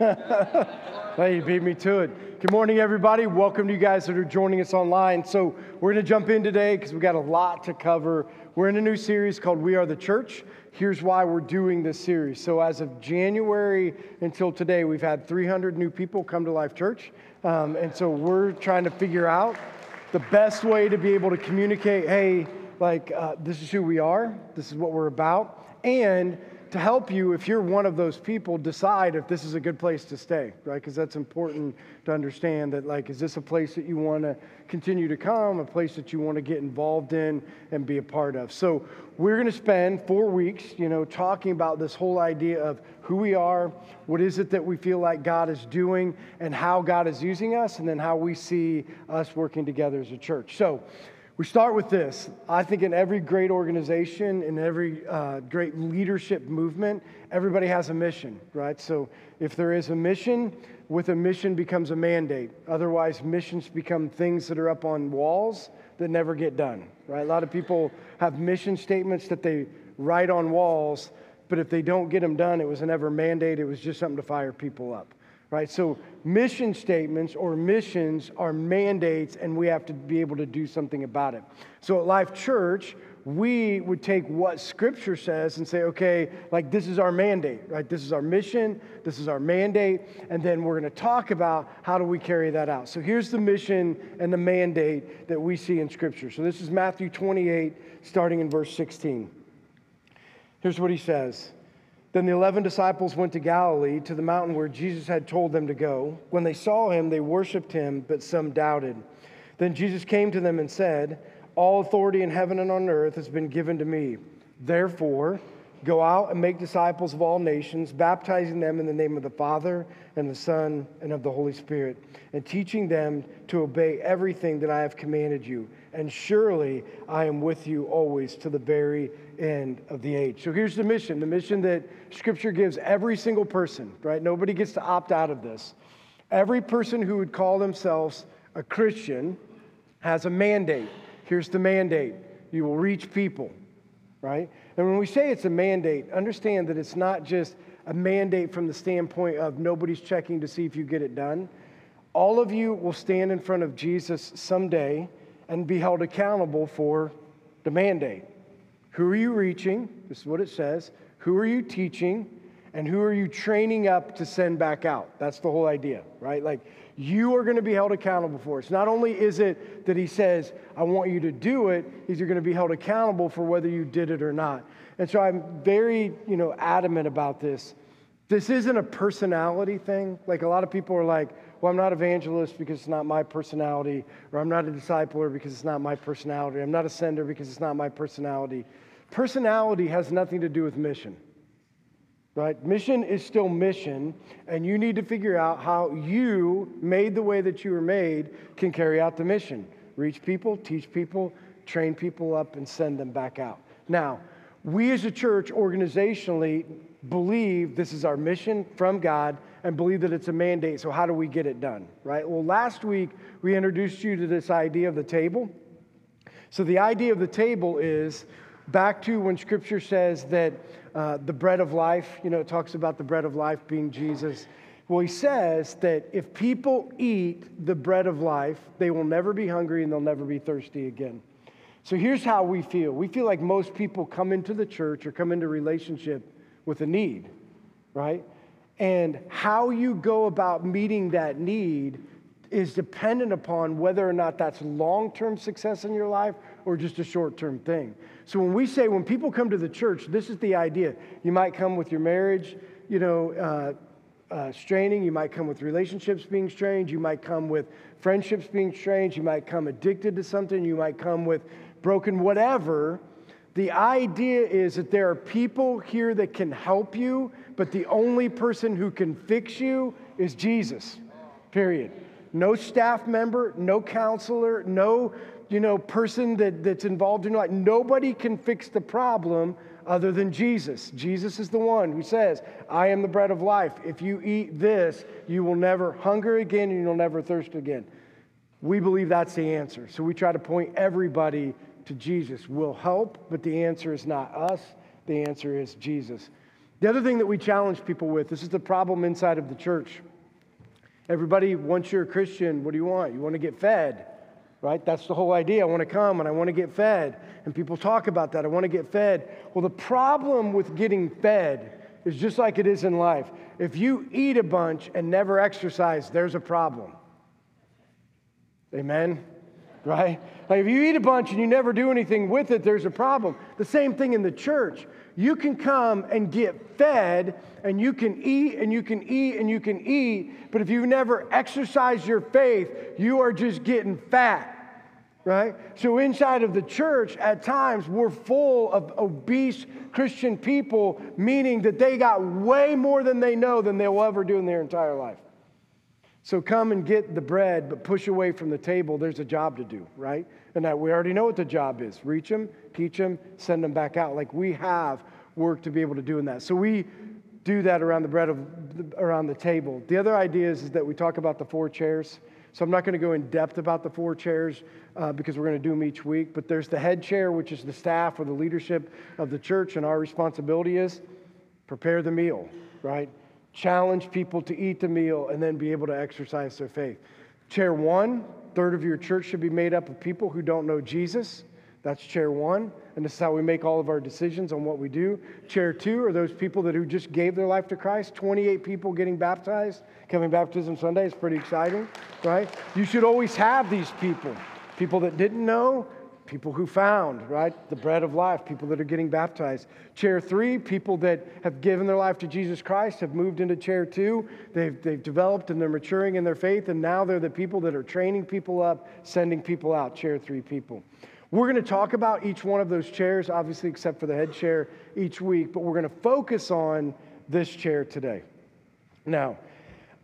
hey, you beat me to it. Good morning, everybody. Welcome to you guys that are joining us online. So, we're going to jump in today because we've got a lot to cover. We're in a new series called We Are the Church. Here's why we're doing this series. So, as of January until today, we've had 300 new people come to Life Church. Um, and so, we're trying to figure out the best way to be able to communicate hey, like, uh, this is who we are, this is what we're about, and to help you, if you're one of those people, decide if this is a good place to stay, right? Because that's important to understand that, like, is this a place that you want to continue to come, a place that you want to get involved in and be a part of? So, we're going to spend four weeks, you know, talking about this whole idea of who we are, what is it that we feel like God is doing, and how God is using us, and then how we see us working together as a church. So, we start with this. I think in every great organization, in every uh, great leadership movement, everybody has a mission, right? So if there is a mission, with a mission becomes a mandate. Otherwise, missions become things that are up on walls that never get done, right? A lot of people have mission statements that they write on walls, but if they don't get them done, it was never a mandate, it was just something to fire people up right? So, mission statements or missions are mandates, and we have to be able to do something about it. So, at Life Church, we would take what Scripture says and say, okay, like this is our mandate, right? This is our mission, this is our mandate, and then we're going to talk about how do we carry that out. So, here's the mission and the mandate that we see in Scripture. So, this is Matthew 28, starting in verse 16. Here's what he says. Then the eleven disciples went to Galilee, to the mountain where Jesus had told them to go. When they saw him, they worshiped him, but some doubted. Then Jesus came to them and said, All authority in heaven and on earth has been given to me. Therefore, go out and make disciples of all nations, baptizing them in the name of the Father and the Son and of the Holy Spirit, and teaching them to obey everything that I have commanded you. And surely I am with you always to the very end of the age. So here's the mission the mission that Scripture gives every single person, right? Nobody gets to opt out of this. Every person who would call themselves a Christian has a mandate. Here's the mandate you will reach people, right? And when we say it's a mandate, understand that it's not just a mandate from the standpoint of nobody's checking to see if you get it done. All of you will stand in front of Jesus someday and be held accountable for the mandate. Who are you reaching? This is what it says. Who are you teaching? And who are you training up to send back out? That's the whole idea, right? Like, you are going to be held accountable for it. not only is it that he says, I want you to do it, he's you're going to be held accountable for whether you did it or not. And so I'm very, you know, adamant about this. This isn't a personality thing. Like a lot of people are like, well, I'm not evangelist because it's not my personality, or I'm not a discipler because it's not my personality, I'm not a sender because it's not my personality. Personality has nothing to do with mission. Right? Mission is still mission, and you need to figure out how you, made the way that you were made, can carry out the mission. Reach people, teach people, train people up, and send them back out. Now, we as a church organizationally believe this is our mission from God and believe that it's a mandate. So, how do we get it done? Right? Well, last week we introduced you to this idea of the table. So, the idea of the table is back to when scripture says that uh, the bread of life, you know, it talks about the bread of life being Jesus. Well, he says that if people eat the bread of life, they will never be hungry and they'll never be thirsty again. So here's how we feel we feel like most people come into the church or come into relationship with a need, right? And how you go about meeting that need is dependent upon whether or not that's long term success in your life or just a short term thing. So when we say, when people come to the church, this is the idea. You might come with your marriage, you know, uh, uh, straining. You might come with relationships being strained. You might come with friendships being strained. You might come addicted to something. You might come with broken whatever. The idea is that there are people here that can help you, but the only person who can fix you is Jesus, period. No staff member, no counselor, no you know, person that, that's involved in your life. Nobody can fix the problem other than Jesus. Jesus is the one who says, I am the bread of life. If you eat this, you will never hunger again and you'll never thirst again. We believe that's the answer. So we try to point everybody to Jesus. We'll help, but the answer is not us, the answer is Jesus. The other thing that we challenge people with this is the problem inside of the church. Everybody, once you're a Christian, what do you want? You want to get fed, right? That's the whole idea. I want to come and I want to get fed. And people talk about that. I want to get fed. Well, the problem with getting fed is just like it is in life. If you eat a bunch and never exercise, there's a problem. Amen? Right? Like if you eat a bunch and you never do anything with it, there's a problem. The same thing in the church. You can come and get fed, and you can eat and you can eat and you can eat, but if you never exercise your faith, you are just getting fat right? So, inside of the church, at times, we're full of obese Christian people, meaning that they got way more than they know than they'll ever do in their entire life. So come and get the bread, but push away from the table. There's a job to do, right? And that we already know what the job is reach them, teach them, send them back out. Like we have work to be able to do in that. So we do that around the bread of around the table. The other idea is, is that we talk about the four chairs. So I'm not going to go in depth about the four chairs uh, because we're going to do them each week. But there's the head chair, which is the staff or the leadership of the church, and our responsibility is prepare the meal, right? Challenge people to eat the meal, and then be able to exercise their faith. Chair one, third of your church should be made up of people who don't know Jesus. That's chair one, and this is how we make all of our decisions on what we do. Chair two are those people that who just gave their life to Christ. 28 people getting baptized. Coming Baptism Sunday is pretty exciting, right? You should always have these people. People that didn't know, people who found, right, the bread of life, people that are getting baptized. Chair three, people that have given their life to Jesus Christ have moved into chair two. They've, they've developed and they're maturing in their faith, and now they're the people that are training people up, sending people out. Chair three people. We're going to talk about each one of those chairs, obviously, except for the head chair each week, but we're going to focus on this chair today. Now,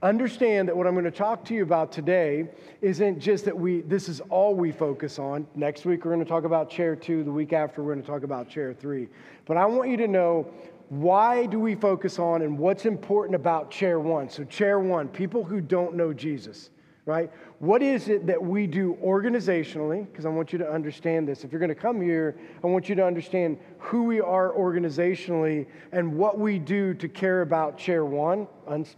understand that what I'm going to talk to you about today isn't just that we this is all we focus on. Next week we're going to talk about chair 2, the week after we're going to talk about chair 3. But I want you to know why do we focus on and what's important about chair 1. So chair 1, people who don't know Jesus right? What is it that we do organizationally? Because I want you to understand this. If you're going to come here, I want you to understand who we are organizationally and what we do to care about chair one,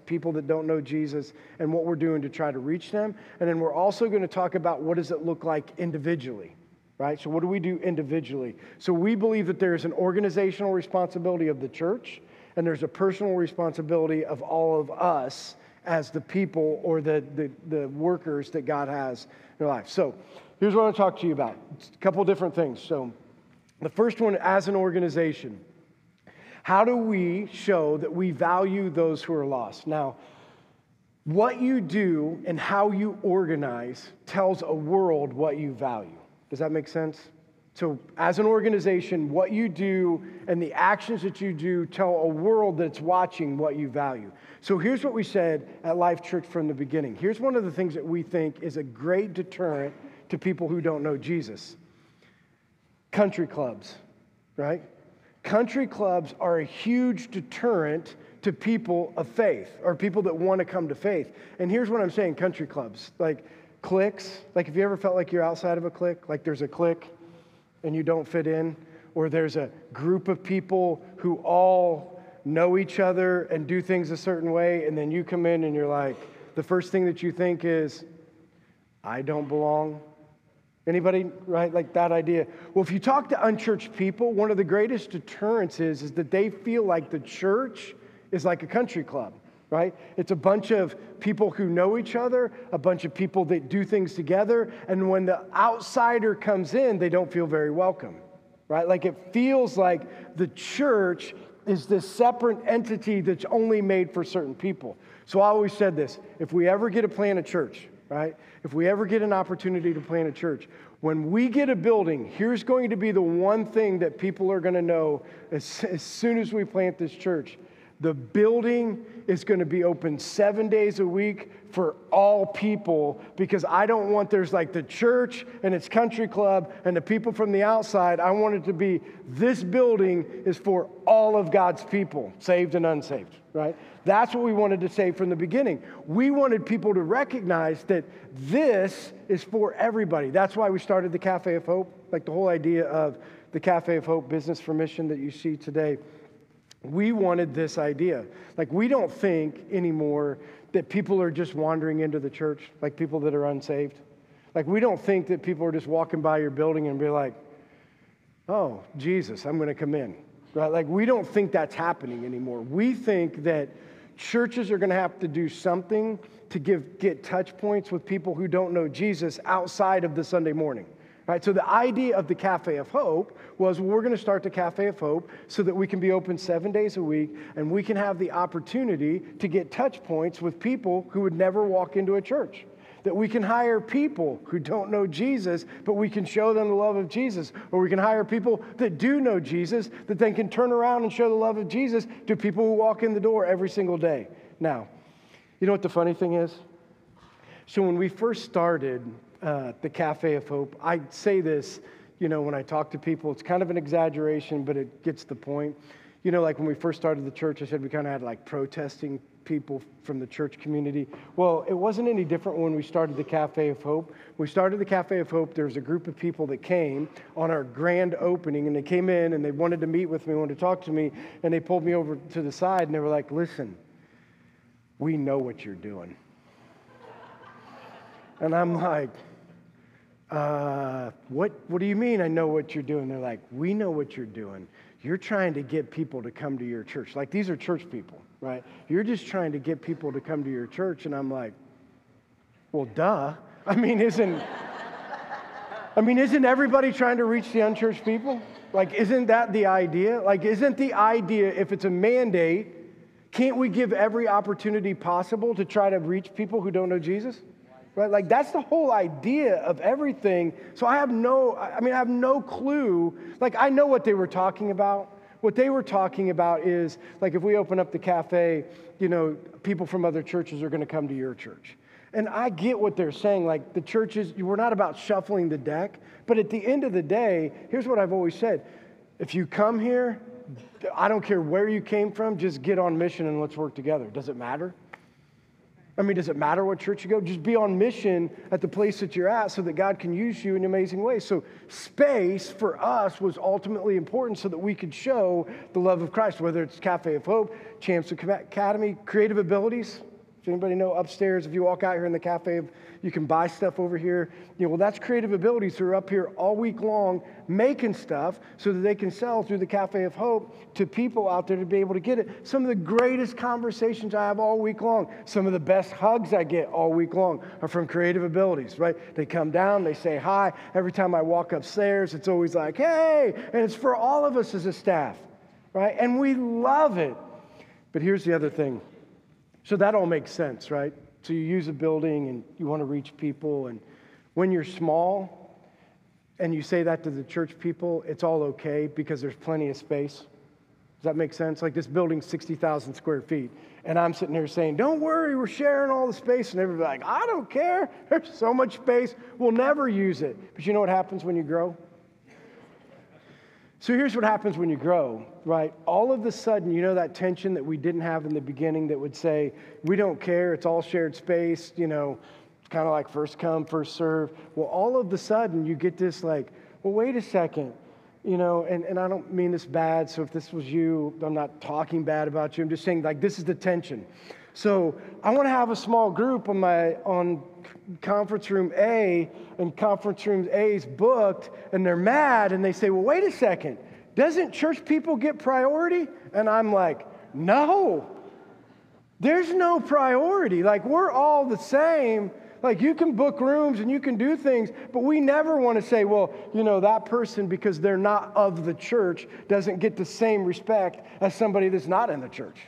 people that don't know Jesus, and what we're doing to try to reach them. And then we're also going to talk about what does it look like individually. Right? So, what do we do individually? So, we believe that there is an organizational responsibility of the church, and there's a personal responsibility of all of us as the people or the, the, the workers that God has in their life. So here's what I want to talk to you about. a couple different things. So the first one, as an organization, how do we show that we value those who are lost? Now, what you do and how you organize tells a world what you value. Does that make sense? So, as an organization, what you do and the actions that you do tell a world that's watching what you value. So, here's what we said at Life Church from the beginning. Here's one of the things that we think is a great deterrent to people who don't know Jesus country clubs, right? Country clubs are a huge deterrent to people of faith or people that want to come to faith. And here's what I'm saying country clubs, like cliques. Like, have you ever felt like you're outside of a clique? Like, there's a clique and you don't fit in, or there's a group of people who all know each other and do things a certain way, and then you come in and you're like, the first thing that you think is, I don't belong. Anybody, right? Like that idea. Well, if you talk to unchurched people, one of the greatest deterrents is, is that they feel like the church is like a country club right? It's a bunch of people who know each other, a bunch of people that do things together, and when the outsider comes in, they don't feel very welcome, right? Like it feels like the church is this separate entity that's only made for certain people. So I always said this if we ever get to plant a church, right? If we ever get an opportunity to plant a church, when we get a building, here's going to be the one thing that people are going to know as, as soon as we plant this church the building is going to be open seven days a week for all people because I don't want there's like the church and its country club and the people from the outside. I want it to be this building is for all of God's people, saved and unsaved, right? That's what we wanted to say from the beginning. We wanted people to recognize that this is for everybody. That's why we started the Cafe of Hope, like the whole idea of the Cafe of Hope business for mission that you see today we wanted this idea. Like, we don't think anymore that people are just wandering into the church, like people that are unsaved. Like, we don't think that people are just walking by your building and be like, oh, Jesus, I'm going to come in. Right? Like, we don't think that's happening anymore. We think that churches are going to have to do something to give, get touch points with people who don't know Jesus outside of the Sunday morning. Right, so the idea of the Cafe of Hope was we're going to start the Cafe of Hope so that we can be open seven days a week and we can have the opportunity to get touch points with people who would never walk into a church. That we can hire people who don't know Jesus, but we can show them the love of Jesus. Or we can hire people that do know Jesus that then can turn around and show the love of Jesus to people who walk in the door every single day. Now, you know what the funny thing is? So when we first started, uh, the Cafe of Hope. I say this, you know, when I talk to people, it's kind of an exaggeration, but it gets the point. You know, like when we first started the church, I said we kind of had like protesting people from the church community. Well, it wasn't any different when we started the Cafe of Hope. We started the Cafe of Hope. There was a group of people that came on our grand opening, and they came in and they wanted to meet with me, wanted to talk to me, and they pulled me over to the side and they were like, listen, we know what you're doing. And I'm like, uh, what, what do you mean I know what you're doing? They're like, we know what you're doing. You're trying to get people to come to your church. Like, these are church people, right? You're just trying to get people to come to your church. And I'm like, well, duh. I mean, isn't, I mean, isn't everybody trying to reach the unchurched people? Like, isn't that the idea? Like, isn't the idea, if it's a mandate, can't we give every opportunity possible to try to reach people who don't know Jesus? Right? Like that's the whole idea of everything. So I have no, I mean, I have no clue. Like I know what they were talking about. What they were talking about is like if we open up the cafe, you know, people from other churches are going to come to your church. And I get what they're saying. Like the churches, we're not about shuffling the deck. But at the end of the day, here's what I've always said if you come here, I don't care where you came from, just get on mission and let's work together. Does it matter? I mean, does it matter what church you go? Just be on mission at the place that you're at so that God can use you in amazing ways. So, space for us was ultimately important so that we could show the love of Christ, whether it's Cafe of Hope, Champs Academy, Creative Abilities. Does anybody know upstairs, if you walk out here in the cafe, you can buy stuff over here? You know, well, that's creative abilities who are up here all week long making stuff so that they can sell through the Cafe of Hope to people out there to be able to get it. Some of the greatest conversations I have all week long, some of the best hugs I get all week long are from creative abilities, right? They come down, they say hi. Every time I walk upstairs, it's always like, hey, and it's for all of us as a staff, right? And we love it. But here's the other thing so that all makes sense, right? So you use a building and you want to reach people. And when you're small and you say that to the church people, it's all okay because there's plenty of space. Does that make sense? Like this building's 60,000 square feet. And I'm sitting here saying, don't worry, we're sharing all the space. And everybody's like, I don't care. There's so much space. We'll never use it. But you know what happens when you grow? So here's what happens when you grow, right? All of a sudden, you know that tension that we didn't have in the beginning that would say, we don't care, it's all shared space, you know, it's kind of like first come, first serve. Well, all of a sudden, you get this like, well, wait a second, you know, and, and I don't mean this bad, so if this was you, I'm not talking bad about you, I'm just saying, like, this is the tension. So I want to have a small group on my on conference room A, and conference room A is booked, and they're mad, and they say, "Well, wait a second, doesn't church people get priority?" And I'm like, "No, there's no priority. Like we're all the same." Like you can book rooms and you can do things, but we never want to say, well, you know, that person, because they're not of the church, doesn't get the same respect as somebody that's not in the church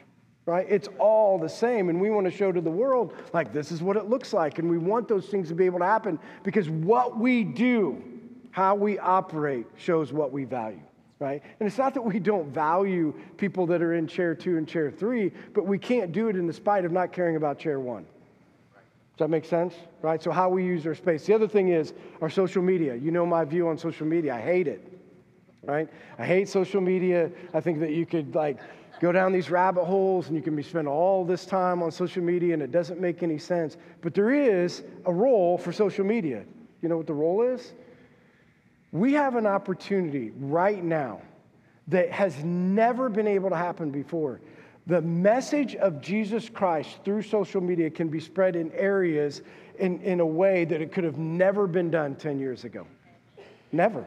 right? It's all the same. And we want to show to the world, like, this is what it looks like. And we want those things to be able to happen because what we do, how we operate, shows what we value, right? And it's not that we don't value people that are in chair two and chair three, but we can't do it in the spite of not caring about chair one. Does that make sense? Right? So, how we use our space. The other thing is our social media. You know my view on social media. I hate it. Right? I hate social media. I think that you could, like, go down these rabbit holes and you can be spend all this time on social media and it doesn't make any sense. But there is a role for social media. You know what the role is? We have an opportunity right now that has never been able to happen before. The message of Jesus Christ through social media can be spread in areas in, in a way that it could have never been done 10 years ago. Never.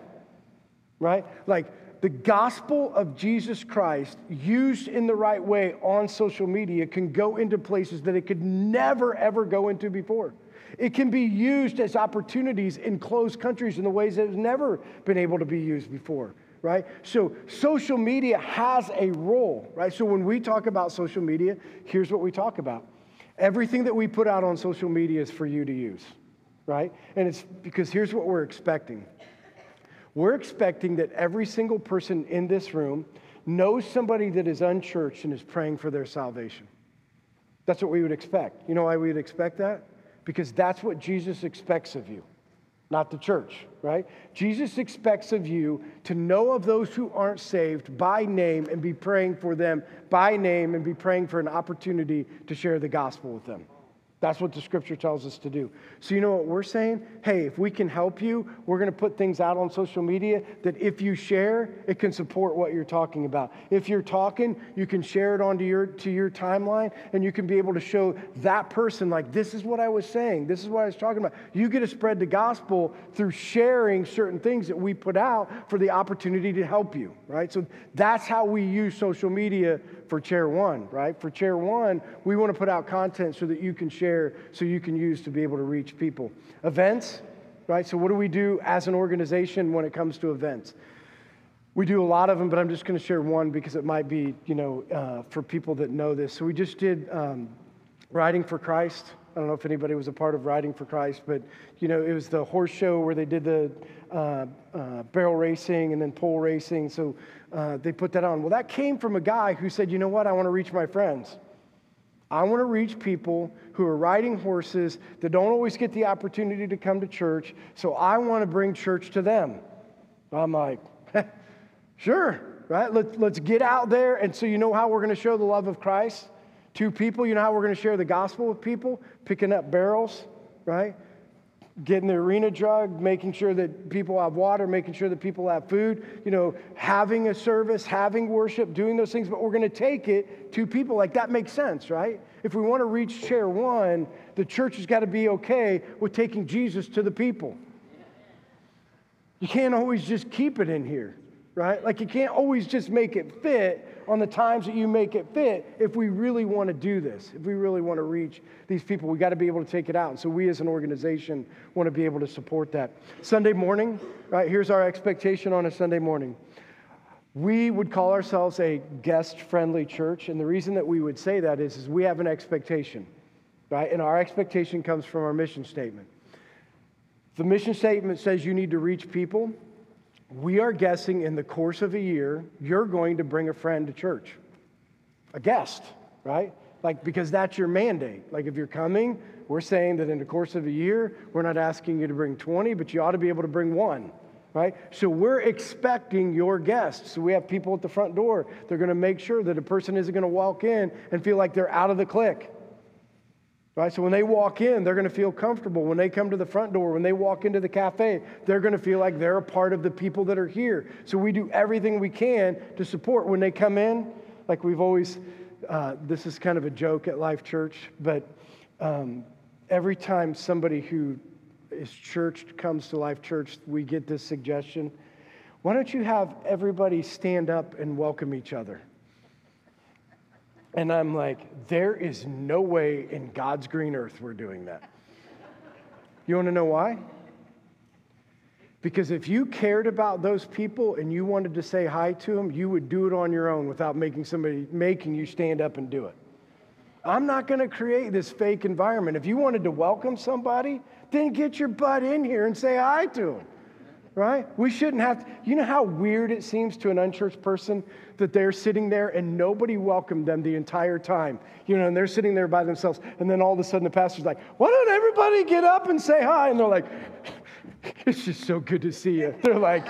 Right? Like the gospel of Jesus Christ, used in the right way on social media, can go into places that it could never, ever go into before. It can be used as opportunities in closed countries in the ways that it's never been able to be used before right? So social media has a role, right? So when we talk about social media, here's what we talk about. Everything that we put out on social media is for you to use, right? And it's because here's what we're expecting. We're expecting that every single person in this room knows somebody that is unchurched and is praying for their salvation. That's what we would expect. You know why we would expect that? Because that's what Jesus expects of you not the church, right? Jesus expects of you to know of those who aren't saved by name and be praying for them by name and be praying for an opportunity to share the gospel with them. That's what the scripture tells us to do. So, you know what we're saying? Hey, if we can help you, we're going to put things out on social media that if you share, it can support what you're talking about. If you're talking, you can share it onto your, to your timeline and you can be able to show that person, like, this is what I was saying, this is what I was talking about. You get to spread the gospel through sharing certain things that we put out for the opportunity to help you, right? So, that's how we use social media for Chair One, right? For Chair One, we want to put out content so that you can share, so you can use to be able to reach people. Events, right? So, what do we do as an organization when it comes to events? We do a lot of them, but I'm just going to share one because it might be, you know, uh, for people that know this. So, we just did um, Riding for Christ. I don't know if anybody was a part of Riding for Christ, but you know, it was the horse show where they did the uh, uh, barrel racing and then pole racing. So uh, they put that on. Well, that came from a guy who said, you know what, I want to reach my friends. I want to reach people who are riding horses that don't always get the opportunity to come to church, so I want to bring church to them. I'm like, sure, right? Let's, let's get out there. And so, you know how we're going to show the love of Christ to people? You know how we're going to share the gospel with people? Picking up barrels, right? Getting the arena drug, making sure that people have water, making sure that people have food, you know, having a service, having worship, doing those things, but we're going to take it to people. Like that makes sense, right? If we want to reach chair one, the church has got to be okay with taking Jesus to the people. You can't always just keep it in here, right? Like you can't always just make it fit on the times that you make it fit if we really want to do this, if we really want to reach these people. We got to be able to take it out. And so we as an organization want to be able to support that. Sunday morning, right? Here's our expectation on a Sunday morning. We would call ourselves a guest friendly church. And the reason that we would say that is, is we have an expectation, right? And our expectation comes from our mission statement. The mission statement says you need to reach people we are guessing in the course of a year, you're going to bring a friend to church, a guest, right? Like, because that's your mandate. Like, if you're coming, we're saying that in the course of a year, we're not asking you to bring 20, but you ought to be able to bring one, right? So we're expecting your guests. So we have people at the front door. They're going to make sure that a person isn't going to walk in and feel like they're out of the clique. Right? So when they walk in, they're going to feel comfortable. When they come to the front door, when they walk into the cafe, they're going to feel like they're a part of the people that are here. So we do everything we can to support when they come in. Like we've always, uh, this is kind of a joke at Life Church, but um, every time somebody who is churched comes to Life Church, we get this suggestion why don't you have everybody stand up and welcome each other? And I'm like, there is no way in God's green earth we're doing that. You want to know why? Because if you cared about those people and you wanted to say hi to them, you would do it on your own without making somebody making you stand up and do it. I'm not going to create this fake environment. If you wanted to welcome somebody, then get your butt in here and say hi to them right? We shouldn't have, to, you know how weird it seems to an unchurched person that they're sitting there and nobody welcomed them the entire time, you know, and they're sitting there by themselves. And then all of a sudden the pastor's like, why don't everybody get up and say hi? And they're like, it's just so good to see you. They're like,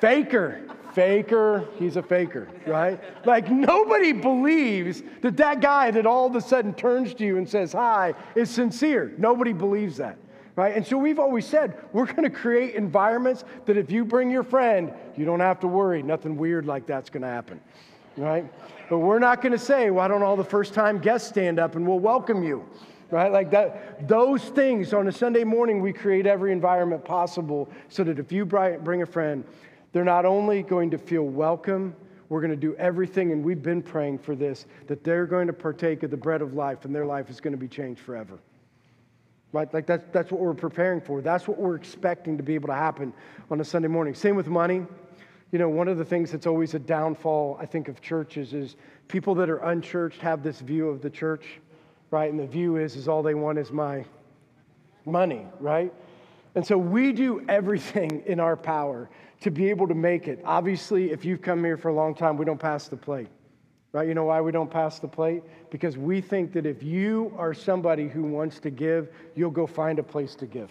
faker, faker, he's a faker, right? Like nobody believes that that guy that all of a sudden turns to you and says hi is sincere. Nobody believes that right? And so we've always said we're going to create environments that if you bring your friend, you don't have to worry. Nothing weird like that's going to happen, right? But we're not going to say, why don't all the first time guests stand up and we'll welcome you, right? Like that, those things on a Sunday morning, we create every environment possible so that if you bring a friend, they're not only going to feel welcome, we're going to do everything, and we've been praying for this, that they're going to partake of the bread of life and their life is going to be changed forever. Right? Like that's, that's what we're preparing for. That's what we're expecting to be able to happen on a Sunday morning. Same with money. You know, one of the things that's always a downfall, I think, of churches is people that are unchurched have this view of the church, right? And the view is, is all they want is my money, right? And so we do everything in our power to be able to make it. Obviously, if you've come here for a long time, we don't pass the plate. Right? You know why we don't pass the plate? Because we think that if you are somebody who wants to give, you'll go find a place to give.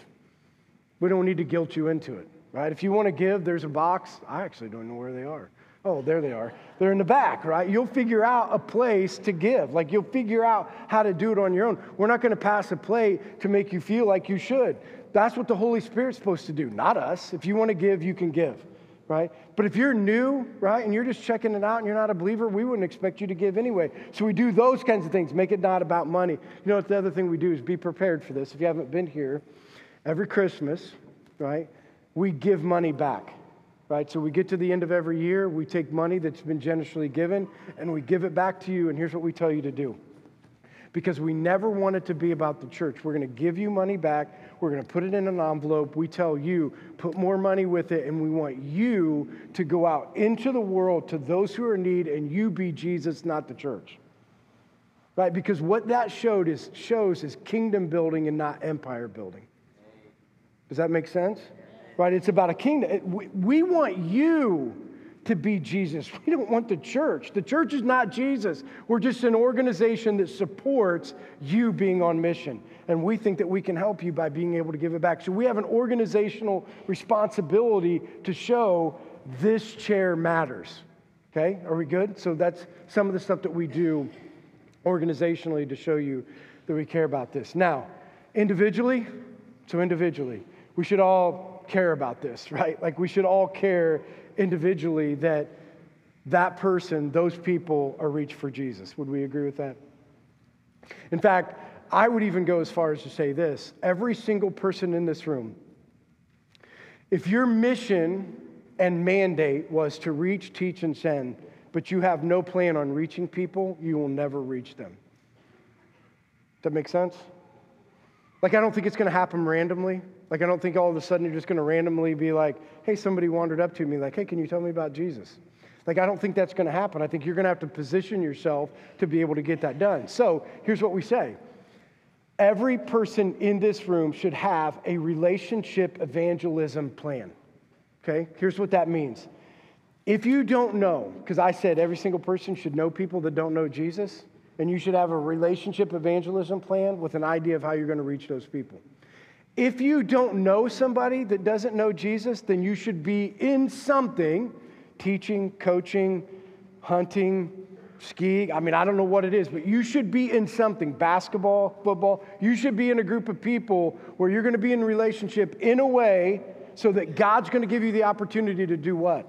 We don't need to guilt you into it. Right? If you want to give, there's a box. I actually don't know where they are. Oh, there they are. They're in the back, right? You'll figure out a place to give. Like you'll figure out how to do it on your own. We're not going to pass a plate to make you feel like you should. That's what the Holy Spirit's supposed to do, not us. If you want to give, you can give, right? But if you're new, right, and you're just checking it out and you're not a believer, we wouldn't expect you to give anyway. So we do those kinds of things, make it not about money. You know what the other thing we do is be prepared for this. If you haven't been here, every Christmas, right, we give money back. Right, so we get to the end of every year, we take money that's been generously given and we give it back to you, and here's what we tell you to do because we never want it to be about the church. We're going to give you money back. We're going to put it in an envelope. We tell you, put more money with it, and we want you to go out into the world to those who are in need, and you be Jesus, not the church. Right? Because what that showed is shows is kingdom building and not empire building. Does that make sense? Right? It's about a kingdom. We, we want you to be Jesus. We don't want the church. The church is not Jesus. We're just an organization that supports you being on mission. And we think that we can help you by being able to give it back. So we have an organizational responsibility to show this chair matters. Okay? Are we good? So that's some of the stuff that we do organizationally to show you that we care about this. Now, individually, so individually, we should all care about this, right? Like we should all care individually that that person, those people are reached for Jesus. Would we agree with that? In fact, I would even go as far as to say this every single person in this room, if your mission and mandate was to reach, teach, and send, but you have no plan on reaching people, you will never reach them. Does that make sense? Like, I don't think it's going to happen randomly. Like, I don't think all of a sudden you're just going to randomly be like, hey, somebody wandered up to me, like, hey, can you tell me about Jesus? Like, I don't think that's going to happen. I think you're going to have to position yourself to be able to get that done. So, here's what we say every person in this room should have a relationship evangelism plan. Okay? Here's what that means. If you don't know, because I said every single person should know people that don't know Jesus, and you should have a relationship evangelism plan with an idea of how you're going to reach those people. If you don't know somebody that doesn't know Jesus, then you should be in something teaching, coaching, hunting, skiing. I mean, I don't know what it is, but you should be in something basketball, football. You should be in a group of people where you're going to be in relationship in a way so that God's going to give you the opportunity to do what?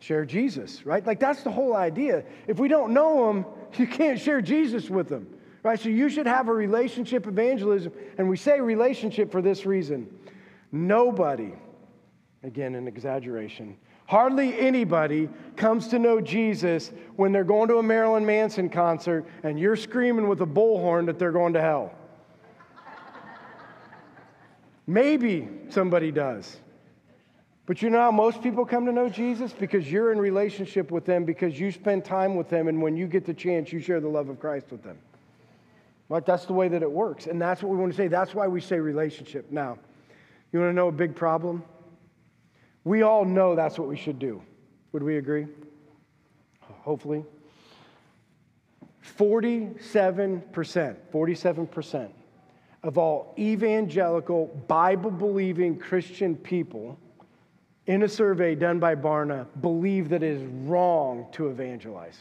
Share Jesus, right? Like that's the whole idea. If we don't know him, you can't share Jesus with them, right? So you should have a relationship evangelism. And we say relationship for this reason nobody, again, an exaggeration, hardly anybody comes to know Jesus when they're going to a Marilyn Manson concert and you're screaming with a bullhorn that they're going to hell. Maybe somebody does. But you know how most people come to know Jesus? Because you're in relationship with them, because you spend time with them, and when you get the chance, you share the love of Christ with them. Right? That's the way that it works. And that's what we want to say. That's why we say relationship. Now, you want to know a big problem? We all know that's what we should do. Would we agree? Hopefully. 47%, 47% of all evangelical, Bible believing Christian people in a survey done by Barna, believe that it is wrong to evangelize.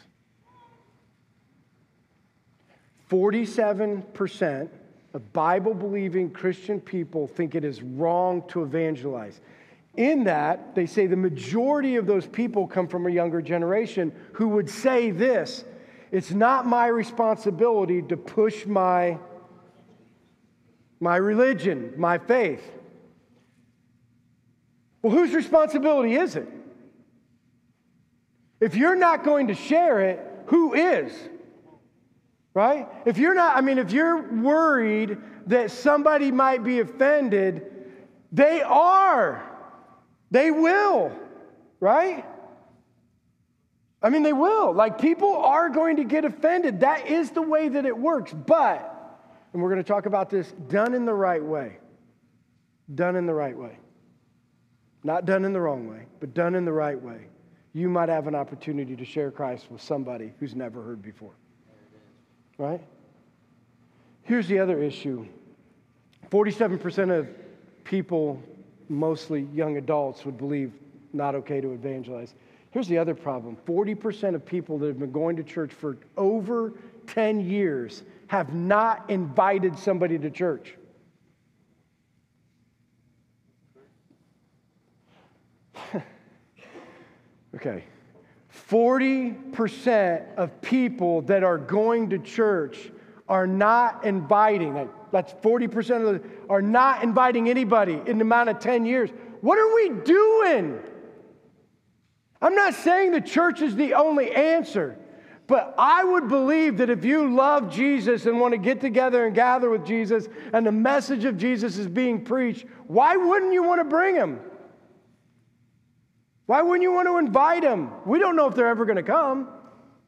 47% of Bible believing Christian people think it is wrong to evangelize. In that, they say the majority of those people come from a younger generation who would say this it's not my responsibility to push my, my religion, my faith. Well, whose responsibility is it? If you're not going to share it, who is? Right? If you're not, I mean, if you're worried that somebody might be offended, they are. They will. Right? I mean, they will. Like, people are going to get offended. That is the way that it works. But, and we're going to talk about this done in the right way. Done in the right way. Not done in the wrong way, but done in the right way. You might have an opportunity to share Christ with somebody who's never heard before. Right? Here's the other issue 47% of people, mostly young adults, would believe not okay to evangelize. Here's the other problem 40% of people that have been going to church for over 10 years have not invited somebody to church. okay. 40% of people that are going to church are not inviting. That's 40% of the, are not inviting anybody in the amount of 10 years. What are we doing? I'm not saying the church is the only answer, but I would believe that if you love Jesus and want to get together and gather with Jesus and the message of Jesus is being preached, why wouldn't you want to bring him? Why wouldn't you want to invite them? We don't know if they're ever going to come.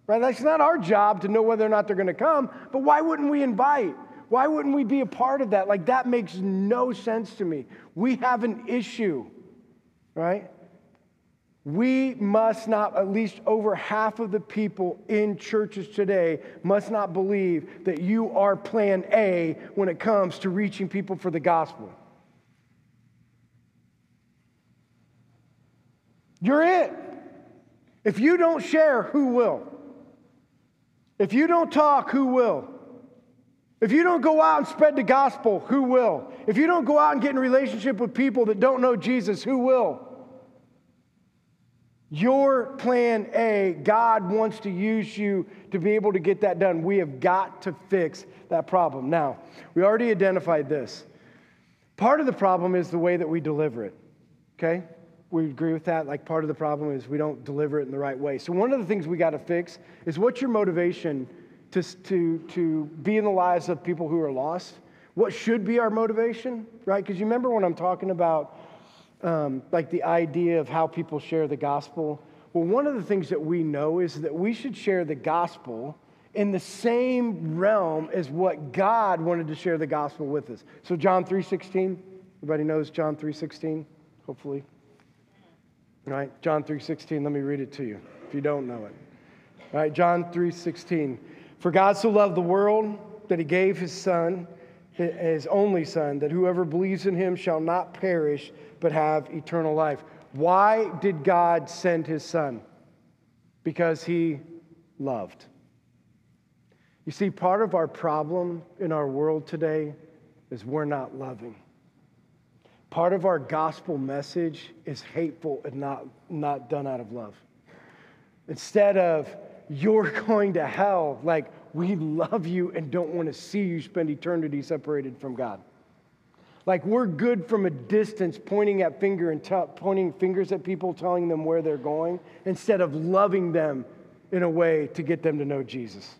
Right? That's not our job to know whether or not they're going to come, but why wouldn't we invite? Why wouldn't we be a part of that? Like that makes no sense to me. We have an issue, right? We must not, at least over half of the people in churches today, must not believe that you are plan A when it comes to reaching people for the gospel. You're it. If you don't share, who will? If you don't talk, who will? If you don't go out and spread the gospel, who will? If you don't go out and get in relationship with people that don't know Jesus, who will? Your plan A, God wants to use you to be able to get that done. We have got to fix that problem. Now, we already identified this. Part of the problem is the way that we deliver it, okay? We agree with that. Like part of the problem is we don't deliver it in the right way. So one of the things we got to fix is what's your motivation to, to, to be in the lives of people who are lost? What should be our motivation, right? Because you remember when I'm talking about um, like the idea of how people share the gospel? Well, one of the things that we know is that we should share the gospel in the same realm as what God wanted to share the gospel with us. So John 3:16, everybody knows John 3:16, hopefully. Right? John 3:16, let me read it to you if you don't know it. All right, John 3:16. For God so loved the world that he gave his son, his only son, that whoever believes in him shall not perish but have eternal life. Why did God send his son? Because he loved. You see, part of our problem in our world today is we're not loving. Part of our gospel message is hateful and not, not done out of love. Instead of, you're going to hell, like, we love you and don't want to see you spend eternity separated from God. Like we're good from a distance, pointing at finger and t- pointing fingers at people, telling them where they're going, instead of loving them in a way to get them to know Jesus.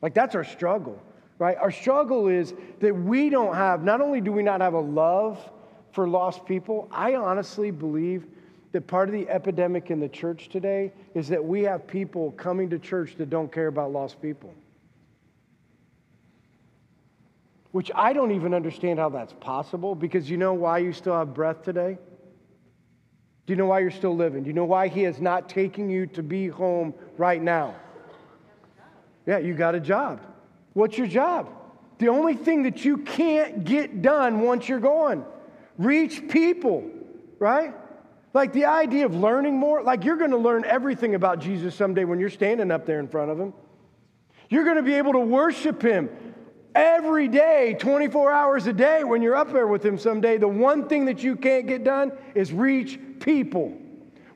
Like that's our struggle, right? Our struggle is that we don't have. Not only do we not have a love for lost people. I honestly believe that part of the epidemic in the church today is that we have people coming to church that don't care about lost people. Which I don't even understand how that's possible because you know why you still have breath today? Do you know why you're still living? Do you know why He is not taking you to be home right now? Yeah, you got a job. What's your job? The only thing that you can't get done once you're gone reach people, right? Like the idea of learning more, like you're going to learn everything about Jesus someday when you're standing up there in front of him. You're going to be able to worship him every day, 24 hours a day, when you're up there with Him someday, the one thing that you can't get done is reach people.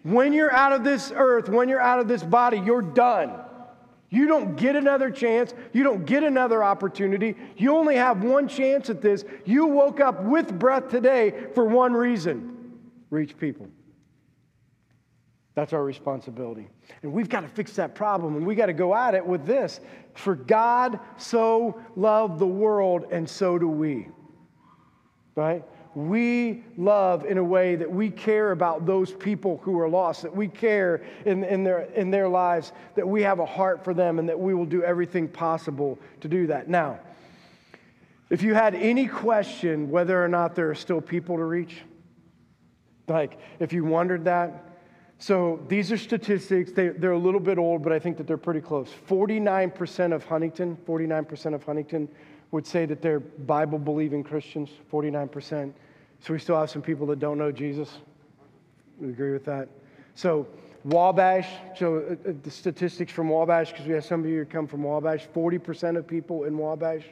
When you're out of this earth, when you're out of this body, you're done. You don't get another chance. You don't get another opportunity. You only have one chance at this. You woke up with breath today for one reason reach people. That's our responsibility. And we've got to fix that problem, and we got to go at it with this. For God so loved the world, and so do we. Right? We love in a way that we care about those people who are lost, that we care in, in, their, in their lives, that we have a heart for them, and that we will do everything possible to do that. Now, if you had any question whether or not there are still people to reach, like if you wondered that, so these are statistics. They, they're a little bit old, but I think that they're pretty close. 49% of Huntington, 49% of Huntington would say that they're Bible believing Christians, 49%. So we still have some people that don't know Jesus. We agree with that. So Wabash, so uh, uh the statistics from Wabash, because we have some of you who come from Wabash, 40% of people in Wabash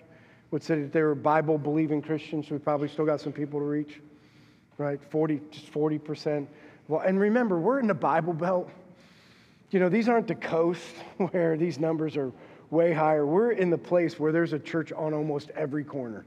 would say that they were Bible believing Christians. So we probably still got some people to reach, right? 40, just 40%. Well, and remember, we're in the Bible Belt. You know, these aren't the coast where these numbers are way higher. We're in the place where there's a church on almost every corner.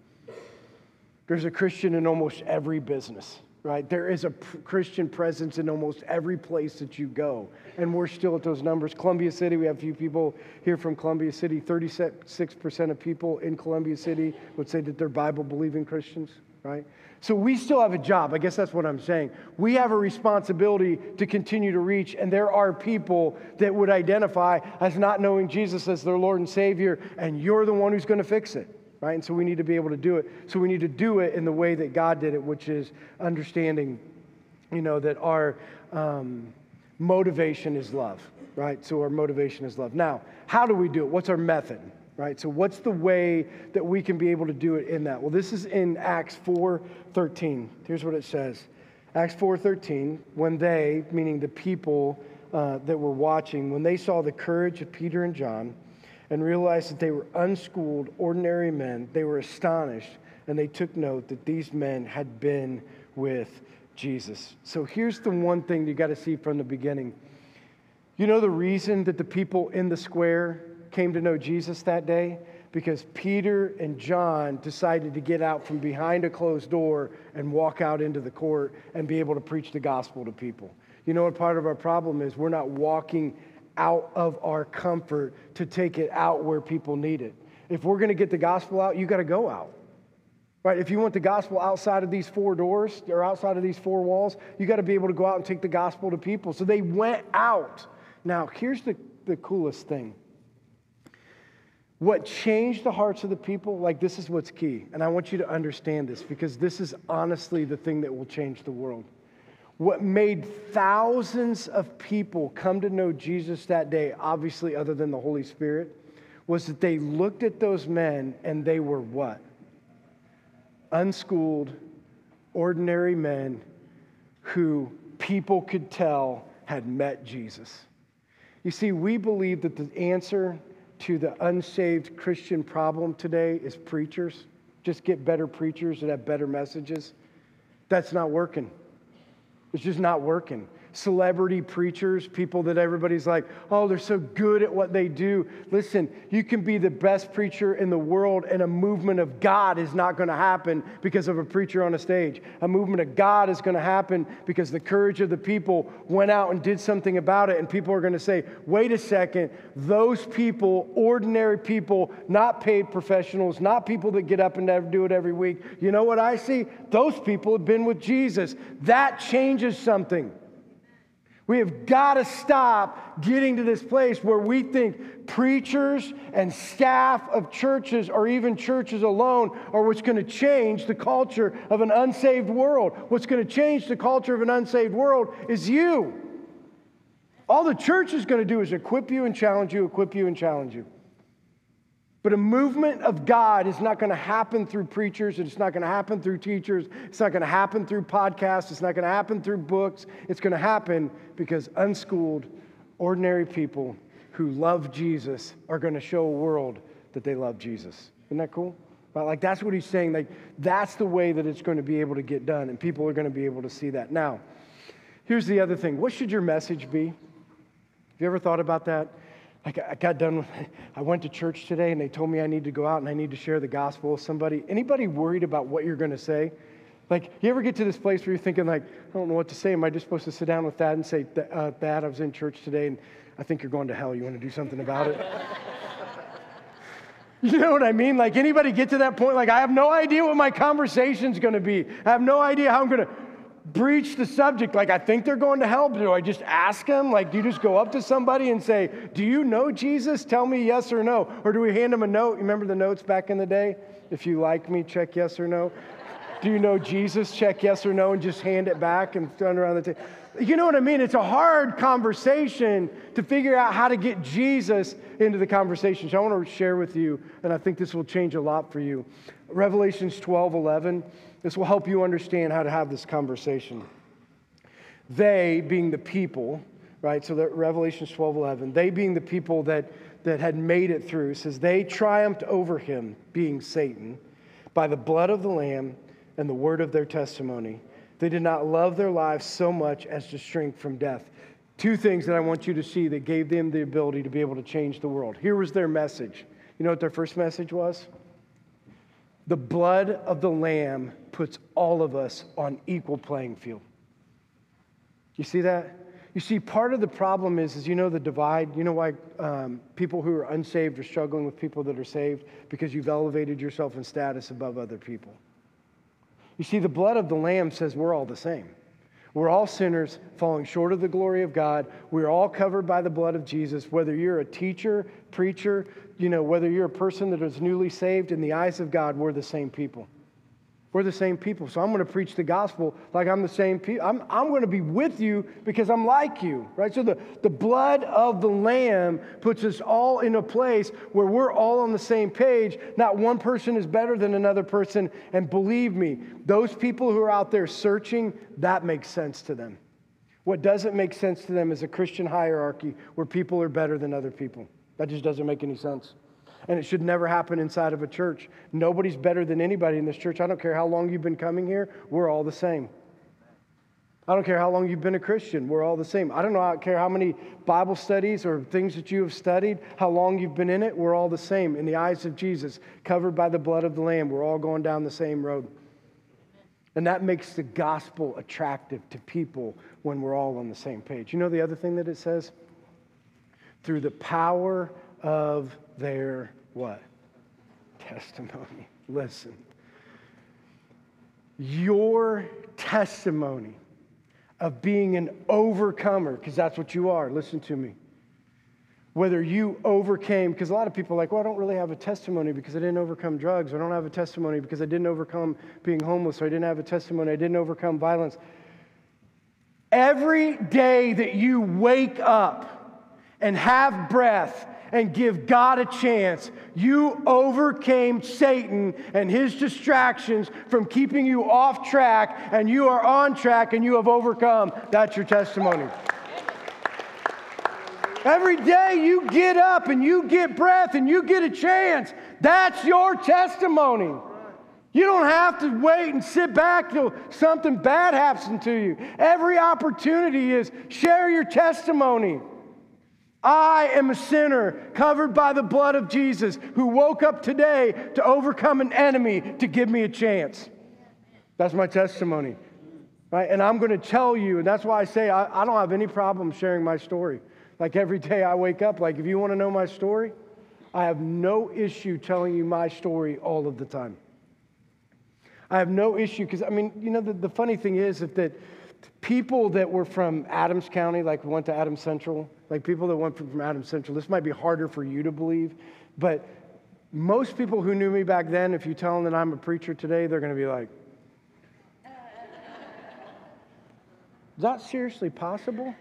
There's a Christian in almost every business, right? There is a pr- Christian presence in almost every place that you go. And we're still at those numbers. Columbia City, we have a few people here from Columbia City. 36% of people in Columbia City would say that they're Bible believing Christians, right? So we still have a job. I guess that's what I'm saying. We have a responsibility to continue to reach, and there are people that would identify as not knowing Jesus as their Lord and Savior, and you're the one who's going to fix it right? And so we need to be able to do it. So we need to do it in the way that God did it, which is understanding, you know, that our um, motivation is love, right? So our motivation is love. Now, how do we do it? What's our method? Right? So what's the way that we can be able to do it in that? Well, this is in Acts 4:13. Here's what it says. Acts 4:13, when they, meaning the people uh, that were watching, when they saw the courage of Peter and John, and realized that they were unschooled, ordinary men, they were astonished and they took note that these men had been with Jesus. So here's the one thing you got to see from the beginning. You know the reason that the people in the square came to know Jesus that day? Because Peter and John decided to get out from behind a closed door and walk out into the court and be able to preach the gospel to people. You know what part of our problem is? We're not walking out of our comfort to take it out where people need it. If we're going to get the gospel out, you got to go out. Right? If you want the gospel outside of these four doors or outside of these four walls, you got to be able to go out and take the gospel to people. So they went out. Now, here's the, the coolest thing. What changed the hearts of the people, like this is what's key. And I want you to understand this because this is honestly the thing that will change the world. What made thousands of people come to know Jesus that day, obviously, other than the Holy Spirit, was that they looked at those men and they were what? Unschooled, ordinary men who people could tell had met Jesus. You see, we believe that the answer to the unsaved Christian problem today is preachers. Just get better preachers that have better messages. That's not working. It's just not working celebrity preachers, people that everybody's like, oh, they're so good at what they do. Listen, you can be the best preacher in the world, and a movement of God is not going to happen because of a preacher on a stage. A movement of God is going to happen because the courage of the people went out and did something about it, and people are going to say, wait a second, those people, ordinary people, not paid professionals, not people that get up and do it every week, you know what I see? Those people have been with Jesus. That changes something. We have got to stop getting to this place where we think preachers and staff of churches or even churches alone are what's going to change the culture of an unsaved world. What's going to change the culture of an unsaved world is you. All the church is going to do is equip you and challenge you, equip you and challenge you. But a movement of God is not going to happen through preachers, and it's not going to happen through teachers, it's not going to happen through podcasts, it's not going to happen through books. It's going to happen because unschooled, ordinary people who love Jesus are going to show a world that they love Jesus. Isn't that cool? Right? Like that's what he's saying. Like that's the way that it's going to be able to get done, and people are going to be able to see that. Now, here's the other thing. What should your message be? Have you ever thought about that? Like I got done. With, I went to church today, and they told me I need to go out and I need to share the gospel with somebody. Anybody worried about what you're going to say? Like, you ever get to this place where you're thinking, like, I don't know what to say. Am I just supposed to sit down with that and say, uh, Thad, I was in church today, and I think you're going to hell. You want to do something about it? You know what I mean? Like anybody get to that point? Like I have no idea what my conversation's going to be. I have no idea how I'm going to breach the subject. Like I think they're going to hell. Do I just ask them? Like do you just go up to somebody and say, "Do you know Jesus? Tell me yes or no." Or do we hand them a note? Remember the notes back in the day? If you like me, check yes or no. Do you know Jesus? Check yes or no and just hand it back and turn around the table. You know what I mean? It's a hard conversation to figure out how to get Jesus into the conversation. So I want to share with you, and I think this will change a lot for you. Revelations 12 11. This will help you understand how to have this conversation. They, being the people, right? So that Revelations 12 11, they being the people that, that had made it through, says, they triumphed over him, being Satan, by the blood of the Lamb and the word of their testimony they did not love their lives so much as to shrink from death. Two things that I want you to see that gave them the ability to be able to change the world. Here was their message. You know what their first message was? The blood of the Lamb puts all of us on equal playing field. You see that? You see, part of the problem is, is you know the divide. You know why um, people who are unsaved are struggling with people that are saved because you've elevated yourself in status above other people. You see, the blood of the Lamb says we're all the same. We're all sinners falling short of the glory of God. We're all covered by the blood of Jesus. Whether you're a teacher, preacher, you know, whether you're a person that is newly saved, in the eyes of God, we're the same people. We're the same people. So I'm going to preach the gospel like I'm the same people. I'm, I'm going to be with you because I'm like you, right? So the, the blood of the Lamb puts us all in a place where we're all on the same page. Not one person is better than another person. And believe me, those people who are out there searching, that makes sense to them. What doesn't make sense to them is a Christian hierarchy where people are better than other people. That just doesn't make any sense and it should never happen inside of a church. Nobody's better than anybody in this church. I don't care how long you've been coming here, we're all the same. I don't care how long you've been a Christian, we're all the same. I don't know, I don't care how many Bible studies or things that you have studied, how long you've been in it, we're all the same. In the eyes of Jesus, covered by the blood of the Lamb, we're all going down the same road. And that makes the gospel attractive to people when we're all on the same page. You know the other thing that it says? Through the power of their what? Testimony. Listen. Your testimony of being an overcomer, because that's what you are, listen to me. Whether you overcame, because a lot of people are like, well, I don't really have a testimony because I didn't overcome drugs. Or I don't have a testimony because I didn't overcome being homeless, or I didn't have a testimony, I didn't overcome violence. Every day that you wake up and have breath and give God a chance. You overcame Satan and his distractions from keeping you off track, and you are on track and you have overcome. That's your testimony. Every day you get up and you get breath and you get a chance. That's your testimony. You don't have to wait and sit back till something bad happens to you. Every opportunity is share your testimony. I am a sinner covered by the blood of Jesus who woke up today to overcome an enemy to give me a chance. That's my testimony. Right? And I'm going to tell you, and that's why I say I, I don't have any problem sharing my story. Like every day I wake up, like if you want to know my story, I have no issue telling you my story all of the time. I have no issue because, I mean, you know, the, the funny thing is that people that were from Adams County, like went to Adams Central, like people that went from Adams Central, this might be harder for you to believe, but most people who knew me back then, if you tell them that I'm a preacher today, they're going to be like, is that seriously possible?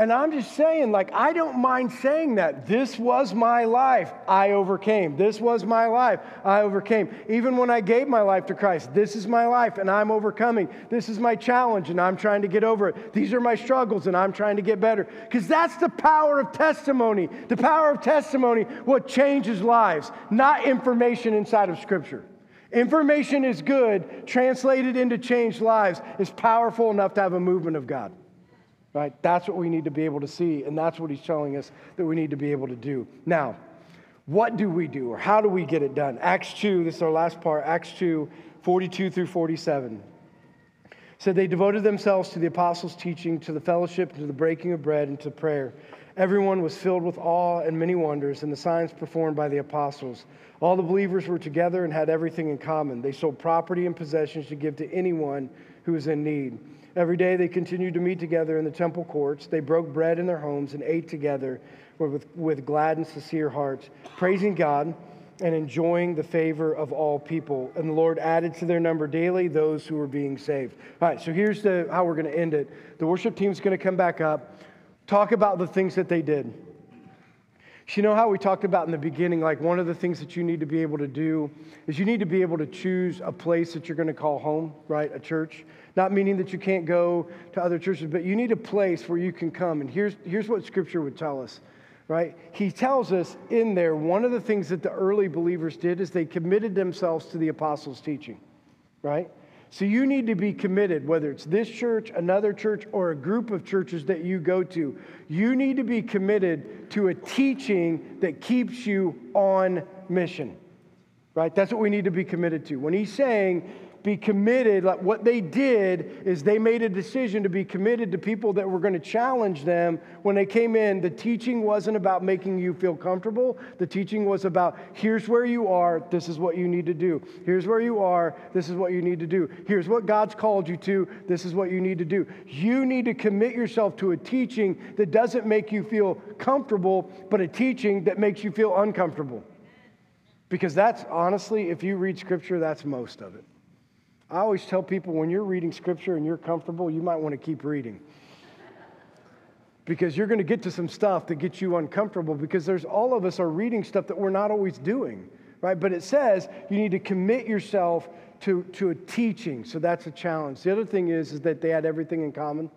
And I'm just saying, like, I don't mind saying that. This was my life. I overcame. This was my life. I overcame. Even when I gave my life to Christ, this is my life and I'm overcoming. This is my challenge and I'm trying to get over it. These are my struggles and I'm trying to get better. Because that's the power of testimony. The power of testimony, what changes lives, not information inside of Scripture. Information is good, translated into changed lives, is powerful enough to have a movement of God. Right? That's what we need to be able to see, and that's what he's telling us that we need to be able to do. Now, what do we do, or how do we get it done? Acts 2, this is our last part, Acts 2, 42 through 47. Said they devoted themselves to the apostles' teaching, to the fellowship, to the breaking of bread, and to prayer. Everyone was filled with awe and many wonders, and the signs performed by the apostles. All the believers were together and had everything in common. They sold property and possessions to give to anyone who was in need. Every day they continued to meet together in the temple courts. They broke bread in their homes and ate together with, with glad and sincere hearts, praising God and enjoying the favor of all people. And the Lord added to their number daily those who were being saved. All right, so here's the, how we're going to end it. The worship team's going to come back up, talk about the things that they did. You know how we talked about in the beginning, like one of the things that you need to be able to do is you need to be able to choose a place that you're going to call home, right? A church. Not meaning that you can't go to other churches, but you need a place where you can come. And here's, here's what Scripture would tell us, right? He tells us in there one of the things that the early believers did is they committed themselves to the apostles' teaching, right? So you need to be committed, whether it's this church, another church, or a group of churches that you go to. You need to be committed to a teaching that keeps you on mission, right? That's what we need to be committed to. When he's saying, be committed. Like what they did is they made a decision to be committed to people that were going to challenge them when they came in. The teaching wasn't about making you feel comfortable. The teaching was about here's where you are, this is what you need to do. Here's where you are, this is what you need to do. Here's what God's called you to, this is what you need to do. You need to commit yourself to a teaching that doesn't make you feel comfortable, but a teaching that makes you feel uncomfortable. Because that's honestly, if you read scripture, that's most of it. I always tell people when you're reading scripture and you're comfortable, you might want to keep reading. Because you're going to get to some stuff that gets you uncomfortable because there's all of us are reading stuff that we're not always doing, right? But it says you need to commit yourself to, to a teaching. So that's a challenge. The other thing is, is that they had everything in common.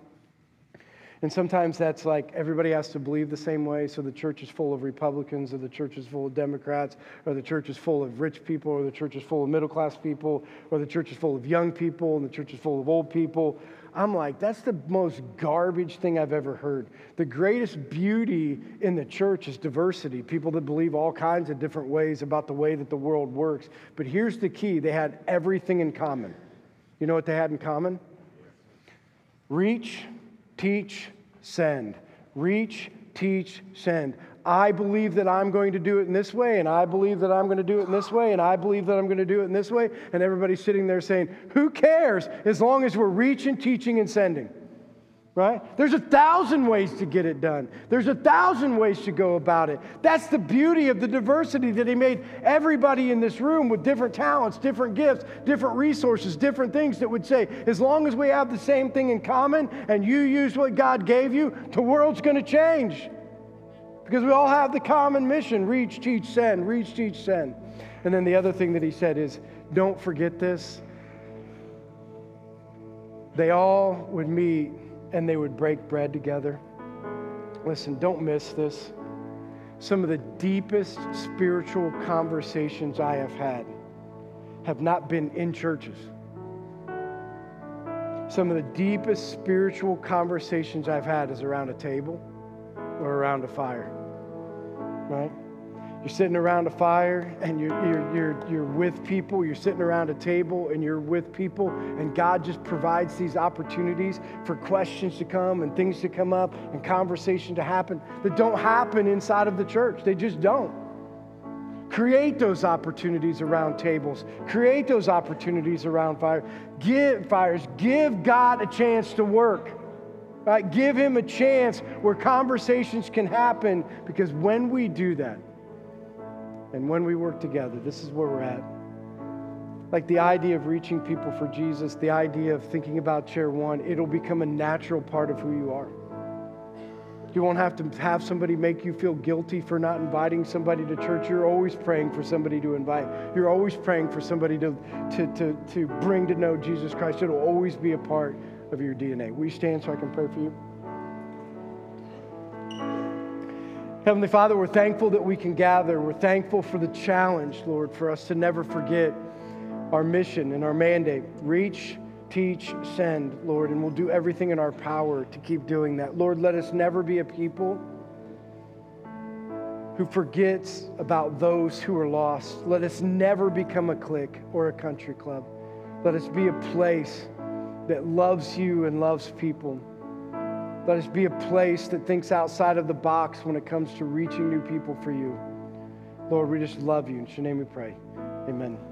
And sometimes that's like everybody has to believe the same way. So the church is full of Republicans, or the church is full of Democrats, or the church is full of rich people, or the church is full of middle class people, or the church is full of young people, and the church is full of old people. I'm like, that's the most garbage thing I've ever heard. The greatest beauty in the church is diversity, people that believe all kinds of different ways about the way that the world works. But here's the key they had everything in common. You know what they had in common? Reach teach, send. Reach, teach, send. I believe that I'm going to do it in this way, and I believe that I'm going to do it in this way, and I believe that I'm going to do it in this way. And everybody's sitting there saying, Who cares as long as we're reaching, teaching, and sending? Right? There's a thousand ways to get it done. There's a thousand ways to go about it. That's the beauty of the diversity that He made everybody in this room with different talents, different gifts, different resources, different things that would say, as long as we have the same thing in common and you use what God gave you, the world's going to change. Because we all have the common mission reach, teach, send, reach, teach, send. And then the other thing that He said is, don't forget this. They all would meet and they would break bread together. Listen, don't miss this. Some of the deepest spiritual conversations I have had have not been in churches. Some of the deepest spiritual conversations I've had is around a table or around a fire, right? You're sitting around a fire and you're, you're, you're, you're with people. You're sitting around a table and you're with people. And God just provides these opportunities for questions to come and things to come up and conversation to happen that don't happen inside of the church. They just don't. Create those opportunities around tables. Create those opportunities around fire. Give fires. Give God a chance to work. Right? Give him a chance where conversations can happen because when we do that, and when we work together, this is where we're at. Like the idea of reaching people for Jesus, the idea of thinking about chair one, it'll become a natural part of who you are. You won't have to have somebody make you feel guilty for not inviting somebody to church. You're always praying for somebody to invite. You're always praying for somebody to, to, to, to bring to know Jesus Christ. It'll always be a part of your DNA. You stand so I can pray for you? Heavenly Father, we're thankful that we can gather. We're thankful for the challenge, Lord, for us to never forget our mission and our mandate. Reach, teach, send, Lord, and we'll do everything in our power to keep doing that. Lord, let us never be a people who forgets about those who are lost. Let us never become a clique or a country club. Let us be a place that loves you and loves people. Let us be a place that thinks outside of the box when it comes to reaching new people for you. Lord, we just love you. In your name we pray. Amen.